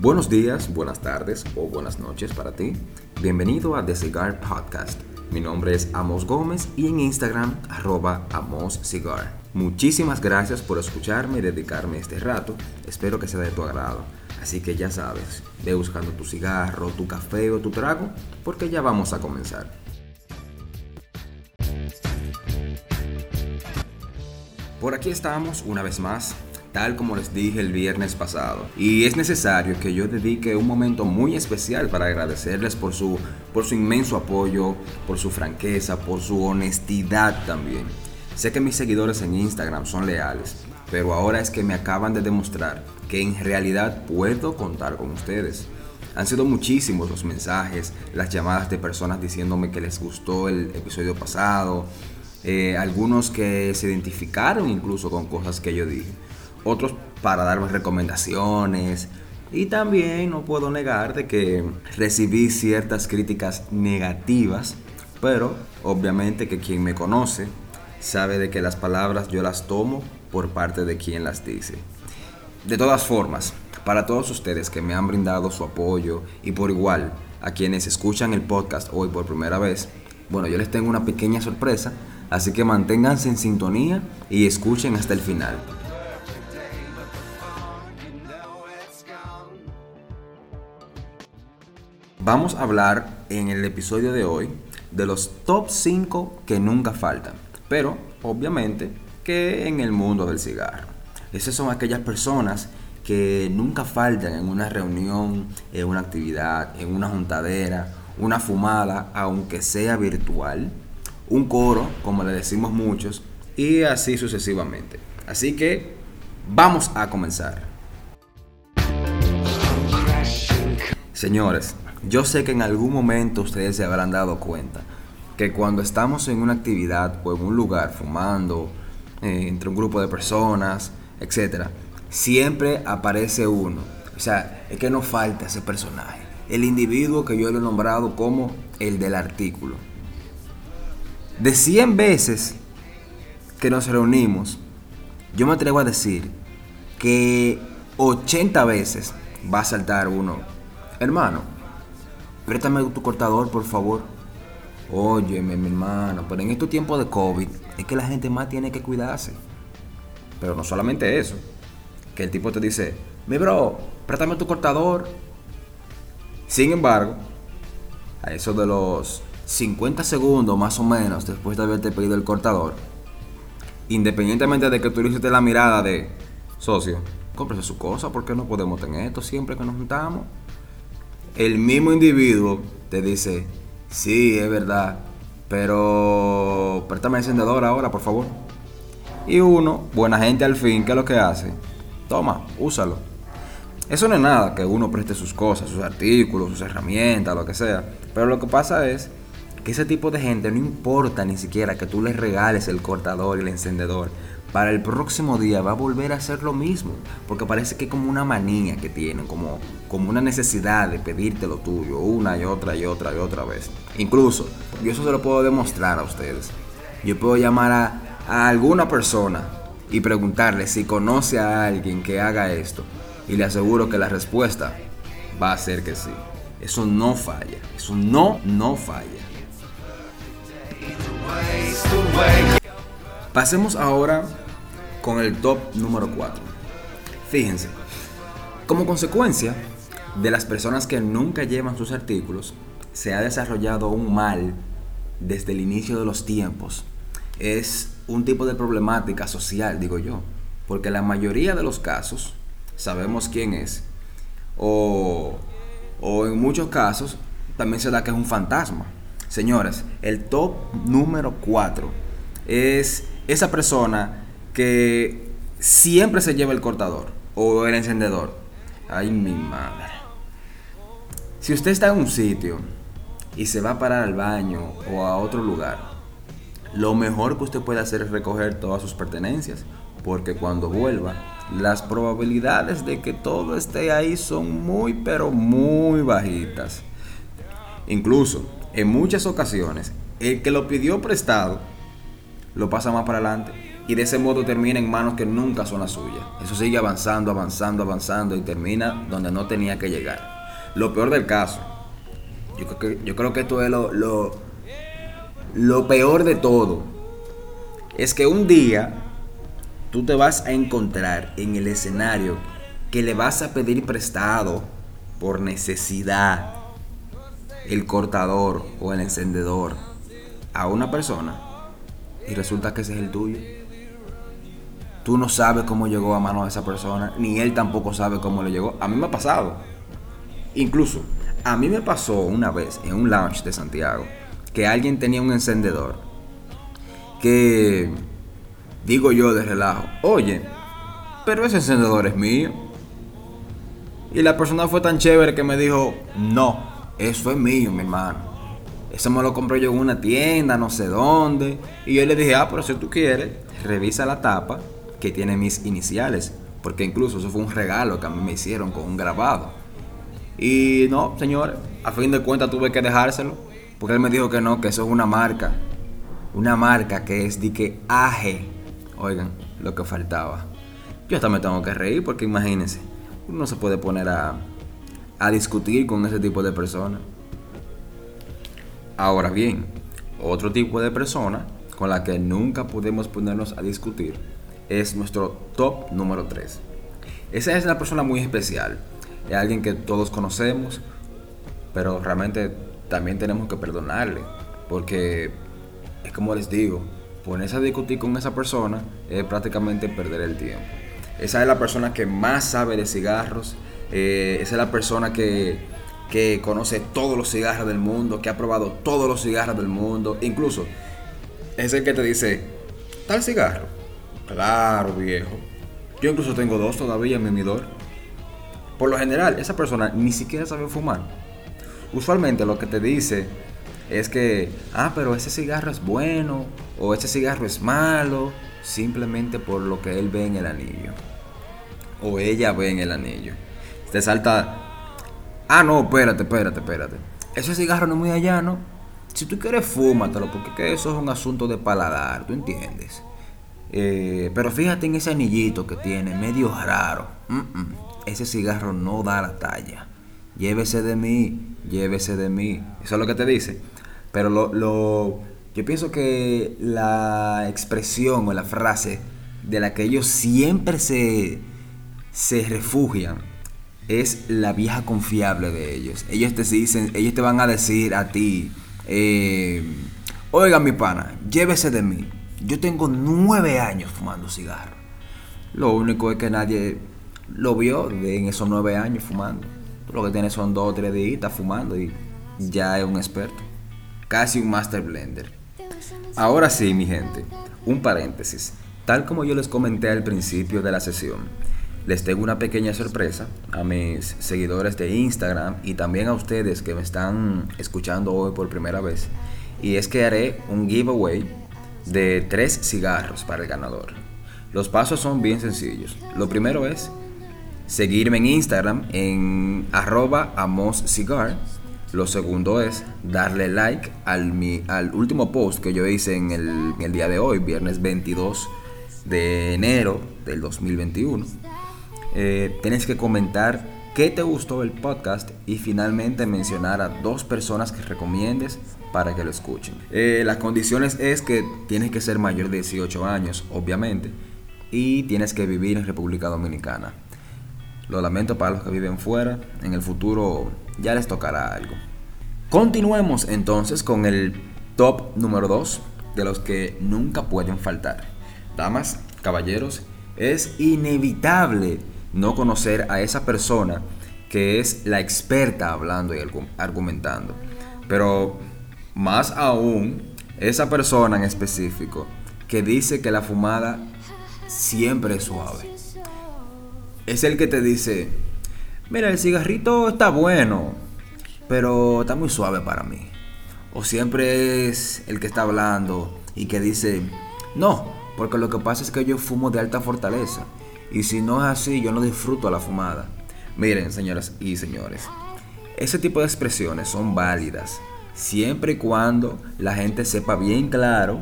Buenos días, buenas tardes o buenas noches para ti. Bienvenido a The Cigar Podcast. Mi nombre es Amos Gómez y en Instagram arroba Amos Cigar. Muchísimas gracias por escucharme y dedicarme este rato. Espero que sea de tu agrado. Así que ya sabes, ve buscando tu cigarro, tu café o tu trago, porque ya vamos a comenzar. Por aquí estamos una vez más tal como les dije el viernes pasado. Y es necesario que yo dedique un momento muy especial para agradecerles por su, por su inmenso apoyo, por su franqueza, por su honestidad también. Sé que mis seguidores en Instagram son leales, pero ahora es que me acaban de demostrar que en realidad puedo contar con ustedes. Han sido muchísimos los mensajes, las llamadas de personas diciéndome que les gustó el episodio pasado, eh, algunos que se identificaron incluso con cosas que yo dije otros para darme recomendaciones. Y también no puedo negar de que recibí ciertas críticas negativas, pero obviamente que quien me conoce sabe de que las palabras yo las tomo por parte de quien las dice. De todas formas, para todos ustedes que me han brindado su apoyo y por igual a quienes escuchan el podcast hoy por primera vez, bueno, yo les tengo una pequeña sorpresa, así que manténganse en sintonía y escuchen hasta el final. Vamos a hablar en el episodio de hoy de los top 5 que nunca faltan, pero obviamente que en el mundo del cigarro. Esas son aquellas personas que nunca faltan en una reunión, en una actividad, en una juntadera, una fumada, aunque sea virtual, un coro, como le decimos muchos, y así sucesivamente. Así que vamos a comenzar. Señores, yo sé que en algún momento ustedes se habrán dado cuenta que cuando estamos en una actividad o en un lugar fumando, eh, entre un grupo de personas, etc., siempre aparece uno. O sea, es que no falta ese personaje. El individuo que yo lo he nombrado como el del artículo. De 100 veces que nos reunimos, yo me atrevo a decir que 80 veces va a saltar uno. Hermano, préstame tu cortador, por favor. Óyeme, mi hermano, pero en estos tiempos de COVID es que la gente más tiene que cuidarse. Pero no solamente eso, que el tipo te dice, mi bro, préstame tu cortador. Sin embargo, a eso de los 50 segundos más o menos después de haberte pedido el cortador, independientemente de que tú hiciste la mirada de socio, cómprese su cosa porque no podemos tener esto siempre que nos juntamos el mismo individuo te dice, sí, es verdad, pero préstame el encendedor ahora, por favor. Y uno, buena gente al fin, ¿qué es lo que hace? Toma, úsalo. Eso no es nada, que uno preste sus cosas, sus artículos, sus herramientas, lo que sea. Pero lo que pasa es que ese tipo de gente no importa ni siquiera que tú les regales el cortador y el encendedor para el próximo día va a volver a hacer lo mismo, porque parece que es como una manía que tienen, como, como una necesidad de pedirte lo tuyo una y otra y otra y otra vez. Incluso, yo eso se lo puedo demostrar a ustedes. Yo puedo llamar a, a alguna persona y preguntarle si conoce a alguien que haga esto, y le aseguro que la respuesta va a ser que sí. Eso no falla, eso no, no falla. Pasemos ahora con el top número 4. Fíjense, como consecuencia de las personas que nunca llevan sus artículos, se ha desarrollado un mal desde el inicio de los tiempos. Es un tipo de problemática social, digo yo, porque la mayoría de los casos sabemos quién es, o, o en muchos casos también se da que es un fantasma. Señores, el top número 4 es esa persona que siempre se lleva el cortador o el encendedor. Ay, mi madre. Si usted está en un sitio y se va a parar al baño o a otro lugar, lo mejor que usted puede hacer es recoger todas sus pertenencias, porque cuando vuelva, las probabilidades de que todo esté ahí son muy, pero muy bajitas. Incluso, en muchas ocasiones, el que lo pidió prestado lo pasa más para adelante y de ese modo termina en manos que nunca son las suyas. Eso sigue avanzando, avanzando, avanzando y termina donde no tenía que llegar. Lo peor del caso, yo creo que, yo creo que esto es lo, lo, lo peor de todo, es que un día tú te vas a encontrar en el escenario que le vas a pedir prestado por necesidad el cortador o el encendedor a una persona y resulta que ese es el tuyo. Tú no sabes cómo llegó a mano de esa persona, ni él tampoco sabe cómo le llegó. A mí me ha pasado. Incluso, a mí me pasó una vez en un lounge de Santiago que alguien tenía un encendedor que, digo yo de relajo, oye, pero ese encendedor es mío. Y la persona fue tan chévere que me dijo, no, eso es mío, mi hermano. Eso me lo compré yo en una tienda, no sé dónde. Y yo le dije, ah, pero si tú quieres, revisa la tapa que tiene mis iniciales. Porque incluso eso fue un regalo que a mí me hicieron con un grabado. Y no, señores, a fin de cuentas tuve que dejárselo. Porque él me dijo que no, que eso es una marca. Una marca que es de que aje. Oigan, lo que faltaba. Yo hasta me tengo que reír porque imagínense no se puede poner a, a discutir con ese tipo de personas. Ahora bien, otro tipo de persona con la que nunca podemos ponernos a discutir es nuestro top número 3. Esa es una persona muy especial. Es alguien que todos conocemos, pero realmente también tenemos que perdonarle. Porque es como les digo, ponerse a discutir con esa persona es prácticamente perder el tiempo. Esa es la persona que más sabe de cigarros. Eh, esa es la persona que, que conoce todos los cigarros del mundo, que ha probado todos los cigarros del mundo. Incluso es el que te dice, tal cigarro. Claro, viejo. Yo incluso tengo dos todavía en mi midor. Por lo general, esa persona ni siquiera sabe fumar. Usualmente lo que te dice es que, ah, pero ese cigarro es bueno o ese cigarro es malo, simplemente por lo que él ve en el anillo o ella ve en el anillo. Te salta, ah, no, espérate, espérate, espérate. Ese cigarro no es muy allá, ¿no? Si tú quieres, fúmatelo, porque eso es un asunto de paladar, ¿tú entiendes? Eh, pero fíjate en ese anillito que tiene, medio raro. ese cigarro no da la talla. Llévese de mí, llévese de mí. Eso es lo que te dice. Pero lo, lo, yo pienso que la expresión o la frase de la que ellos siempre se, se refugian es la vieja confiable de ellos. Ellos te dicen, ellos te van a decir a ti, eh, oiga mi pana, llévese de mí. Yo tengo nueve años fumando cigarro. Lo único es que nadie lo vio en esos nueve años fumando. Lo que tiene son dos o tres días fumando y ya es un experto. Casi un master blender. Ahora sí, mi gente, un paréntesis. Tal como yo les comenté al principio de la sesión, les tengo una pequeña sorpresa a mis seguidores de Instagram y también a ustedes que me están escuchando hoy por primera vez. Y es que haré un giveaway de tres cigarros para el ganador. Los pasos son bien sencillos. Lo primero es seguirme en Instagram en arroba amoscigar. Lo segundo es darle like al, mi, al último post que yo hice en el, en el día de hoy, viernes 22 de enero del 2021 eh, tienes que comentar qué te gustó el podcast y finalmente mencionar a dos personas que recomiendes para que lo escuchen. Eh, las condiciones es que tienes que ser mayor de 18 años, obviamente, y tienes que vivir en República Dominicana. Lo lamento para los que viven fuera, en el futuro ya les tocará algo. Continuemos entonces con el top número 2 de los que nunca pueden faltar. Damas, caballeros, es inevitable no conocer a esa persona que es la experta hablando y argumentando. Pero más aún, esa persona en específico que dice que la fumada siempre es suave. Es el que te dice, mira, el cigarrito está bueno, pero está muy suave para mí. O siempre es el que está hablando y que dice, no, porque lo que pasa es que yo fumo de alta fortaleza y si no es así, yo no disfruto la fumada. Miren, señoras y señores, ese tipo de expresiones son válidas siempre y cuando la gente sepa bien claro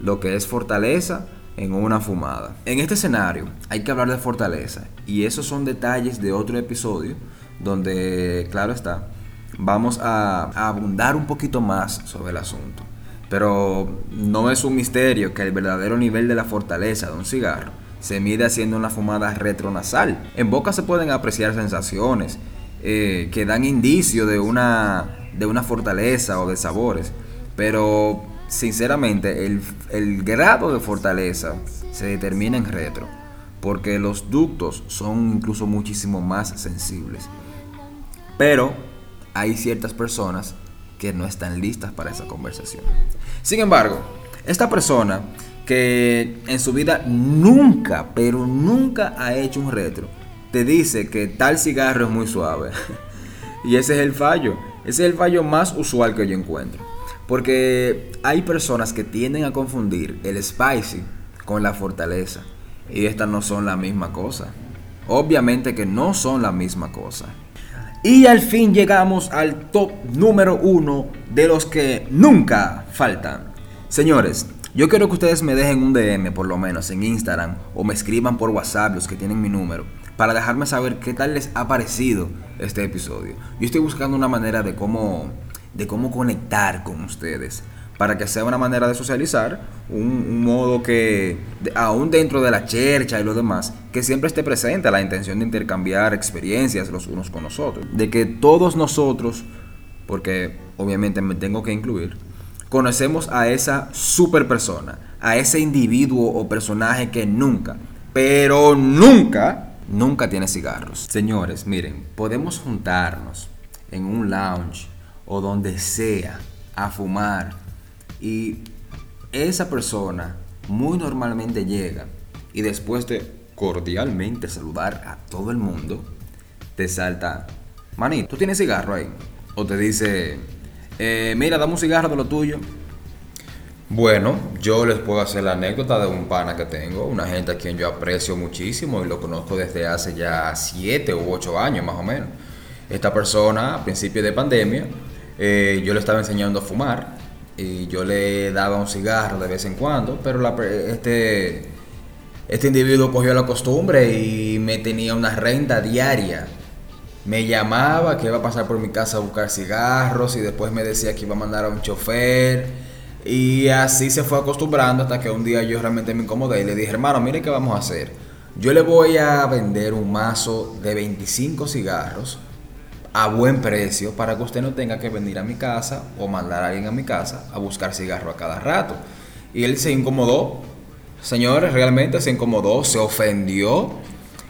lo que es fortaleza en una fumada. En este escenario hay que hablar de fortaleza y esos son detalles de otro episodio donde, claro está, vamos a, abundar un poquito más sobre el asunto. Pero no es un misterio que el verdadero nivel de la fortaleza de un cigarro se mide haciendo una fumada retronasal. En boca se pueden apreciar sensaciones eh, que dan indicio de una, de una fortaleza o de sabores, pero sinceramente el, el grado de fortaleza se determina en retro, porque los ductos son incluso muchísimo más sensibles. Pero hay ciertas personas que no están listas para esa conversación. Sin embargo, esta persona que en su vida nunca, pero nunca ha hecho un retro, te dice que tal cigarro es muy suave. y ese es el fallo. Ese es el fallo más usual que yo encuentro. Porque hay personas que tienden a confundir el spicy con la fortaleza. Y estas no son la misma cosa. Obviamente que no son la misma cosa. Y al fin llegamos al top número uno de los que nunca faltan. Señores, yo quiero que ustedes me dejen un DM por lo menos en Instagram o me escriban por WhatsApp los que tienen mi número para dejarme saber qué tal les ha parecido este episodio. Yo estoy buscando una manera de cómo, de cómo conectar con ustedes para que sea una manera de socializar, un, modo que, aún dentro de la chercha y lo demás, que siempre esté presente la intención de intercambiar experiencias los unos con los otros. De que todos nosotros, porque obviamente me tengo que incluir, conocemos a esa super persona, a ese individuo o personaje que nunca, pero nunca, nunca tiene cigarros. Señores, miren, podemos juntarnos en un lounge o donde sea a fumar y esa persona muy normalmente llega y después de cordialmente saludar a todo el mundo, te salta, manito, ¿tú tienes cigarro ahí? O te dice, eh, mira, dame un cigarro de lo tuyo. Bueno, yo les puedo hacer la anécdota de un pana que tengo, una gente a quien yo aprecio muchísimo y lo conozco desde hace ya 7 u 8 años más o menos. Esta persona, a principio de pandemia, eh, yo le estaba enseñando a fumar y yo le daba un cigarro de vez en cuando, pero este, este individuo cogió la costumbre y me tenía una renta diaria. Me llamaba que iba a pasar por mi casa a buscar cigarros y después me decía que iba a mandar a un chofer. Y así se fue acostumbrando hasta que un día yo realmente me incomodé y le dije, hermano, mire qué vamos a hacer. Yo le voy a vender un mazo de 25 cigarros a buen precio para que usted no tenga que venir a mi casa o mandar a alguien a mi casa a buscar cigarro a cada rato. Y él se incomodó, señores, realmente se incomodó, se ofendió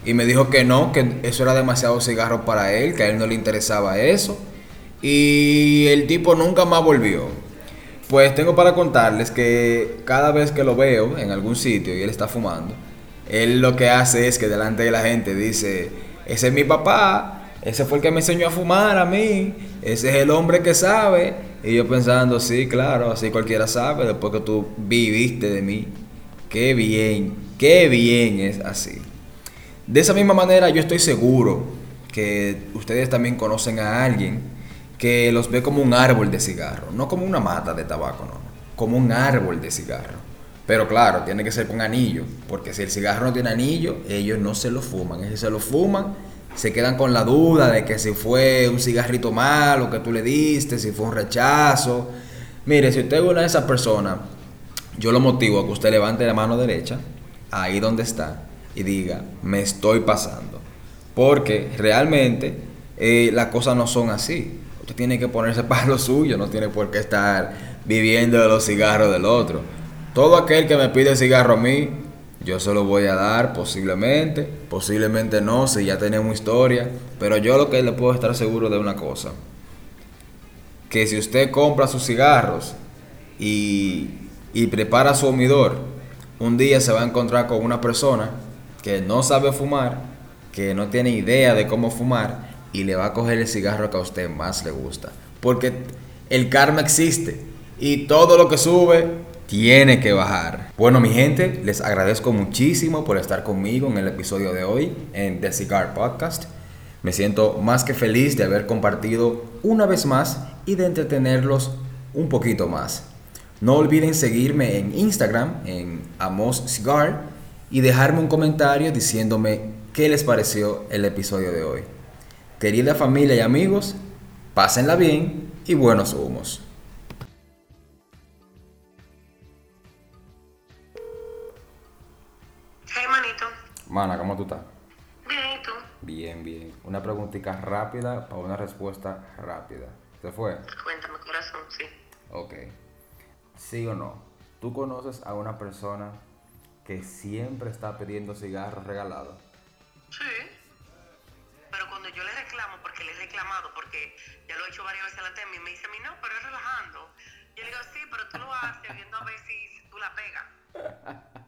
y me dijo que no, que eso era demasiado cigarro para él, que a él no le interesaba eso. Y el tipo nunca más volvió. Pues tengo para contarles que cada vez que lo veo en algún sitio y él está fumando, él lo que hace es que delante de la gente dice, ese es mi papá, ese fue el que me enseñó a fumar a mí. Ese es el hombre que sabe. Y yo pensando, sí, claro, así cualquiera sabe después que tú viviste de mí. Qué bien, qué bien es así. De esa misma manera yo estoy seguro que ustedes también conocen a alguien que los ve como un árbol de cigarro. No como una mata de tabaco, no. Como un árbol de cigarro. Pero claro, tiene que ser con anillo. Porque si el cigarro no tiene anillo, ellos no se lo fuman. Ellos se lo fuman se quedan con la duda de que si fue un cigarrito malo que tú le diste, si fue un rechazo. Mire, si usted es una de esas personas, yo lo motivo a que usted levante la mano derecha, ahí donde está, y diga, me estoy pasando. Porque realmente eh, las cosas no son así. Usted tiene que ponerse para lo suyo, no tiene por qué estar viviendo de los cigarros del otro. Todo aquel que me pide cigarro a mí, yo se lo voy a dar posiblemente, posiblemente no, si ya tenemos historia, pero yo lo que le puedo estar seguro de una cosa, que si usted compra sus cigarros y, y prepara su humidor, un día se va a encontrar con una persona que no sabe fumar, que no tiene idea de cómo fumar y le va a coger el cigarro que a usted más le gusta. Porque el karma existe y todo lo que sube tiene que bajar. Bueno, mi gente, les agradezco muchísimo por estar conmigo en el episodio de hoy en The Cigar Podcast. Me siento más que feliz de haber compartido una vez más y de entretenerlos un poquito más. No olviden seguirme en Instagram, en Amos Cigar, y dejarme un comentario diciéndome qué les pareció el episodio de hoy. Querida familia y amigos, pásenla bien y buenos humos. Hey, manito. Mana, ¿cómo tú estás? Bien, ¿y tú? Bien, bien. Una preguntita rápida para una respuesta rápida. ¿Se fue? Cuéntame, corazón, sí. Ok. ¿Sí o no? ¿Tú conoces a una persona que siempre está pidiendo cigarros regalados? Sí. Pero cuando yo le reclamo, porque le he reclamado, porque ya lo he hecho varias veces a la tema y me dice a mí, no, pero es relajando. Yo le digo, sí, pero tú lo haces viendo a ver si, si tú la pegas.